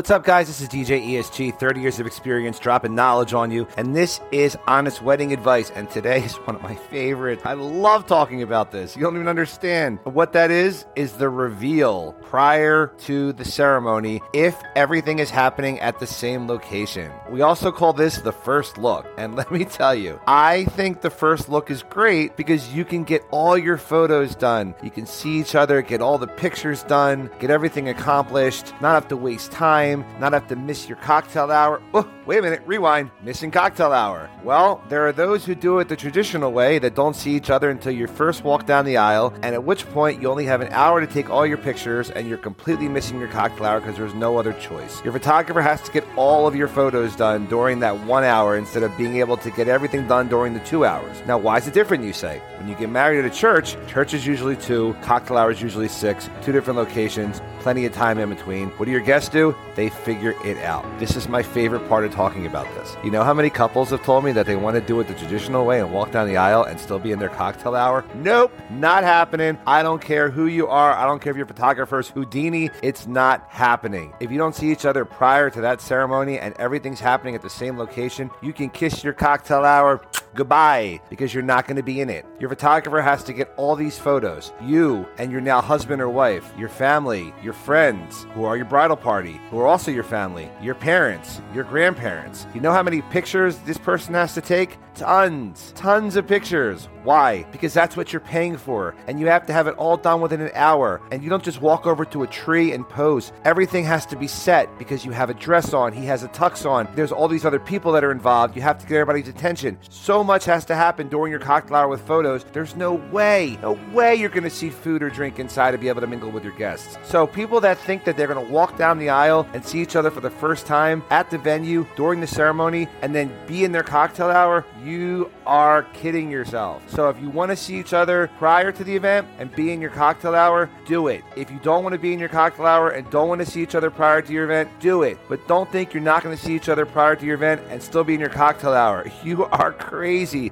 What's up, guys? This is DJ ESG, 30 years of experience dropping knowledge on you, and this is Honest Wedding Advice. And today is one of my favorites. I love talking about this. You don't even understand. What that is, is the reveal prior to the ceremony if everything is happening at the same location. We also call this the first look. And let me tell you, I think the first look is great because you can get all your photos done. You can see each other, get all the pictures done, get everything accomplished, not have to waste time time, not have to miss your cocktail hour. Oh, wait a minute, rewind. Missing cocktail hour. Well, there are those who do it the traditional way that don't see each other until you first walk down the aisle, and at which point you only have an hour to take all your pictures and you're completely missing your cocktail hour because there's no other choice. Your photographer has to get all of your photos done during that one hour instead of being able to get everything done during the two hours. Now, why is it different, you say? When you get married at a church, church is usually two, cocktail hour is usually six, two different locations, plenty of time in between. What do your guests do? They figure it out. This is my favorite part of talking about this. You know how many couples have told me that they want to do it the traditional way and walk down the aisle and still be in their cocktail hour? Nope, not happening. I don't care who you are. I don't care if you're photographers, Houdini. It's not happening. If you don't see each other prior to that ceremony and everything's happening at the same location, you can kiss your cocktail hour goodbye because you're not going to be in it. Your photographer has to get all these photos. You and your now husband or wife, your family, your friends who are your bridal party, who are also your family, your parents, your grandparents. You know how many pictures this person has to take? Tons, tons of pictures. Why? Because that's what you're paying for, and you have to have it all done within an hour. And you don't just walk over to a tree and pose. Everything has to be set because you have a dress on, he has a tux on. There's all these other people that are involved. You have to get everybody's attention. So much has to happen during your cocktail hour with photos. There's no way, no way you're going to see food or drink inside to be able to mingle with your guests. So people that think that they're going to walk down the aisle and see each other for the first time at the venue during the ceremony and then be in their cocktail hour, you are kidding yourself. So if you want to see each other prior to the event and be in your cocktail hour, do it. If you don't want to be in your cocktail hour and don't want to see each other prior to your event, do it. But don't think you're not going to see each other prior to your event and still be in your cocktail hour. You are crazy.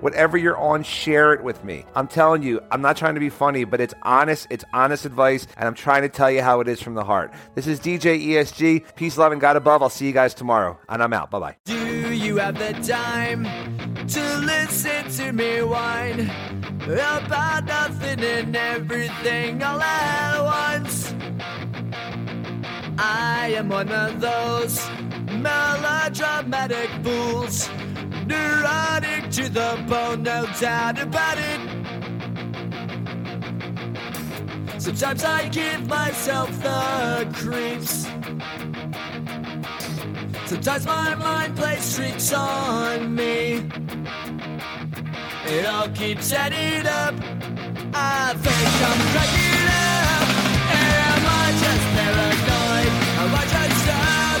Whatever you're on, share it with me. I'm telling you, I'm not trying to be funny, but it's honest. It's honest advice, and I'm trying to tell you how it is from the heart. This is DJ ESG. Peace, love, and God above. I'll see you guys tomorrow, and I'm out. Bye bye. Do you have the time to listen to me whine about nothing and everything all at once? I am one of those melodramatic fools, neurotic to the bone, no doubt about it. Sometimes I give myself the creeps. Sometimes my mind plays tricks on me. It all keeps adding up. I think I'm cracking up. Am I just paranoid? Am I just up?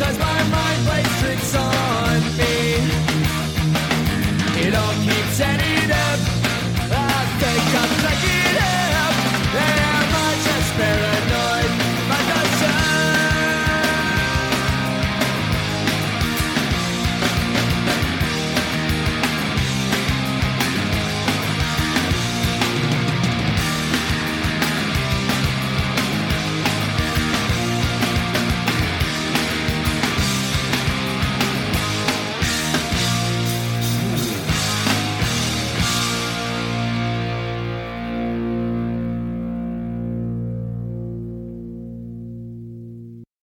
hypnotized by my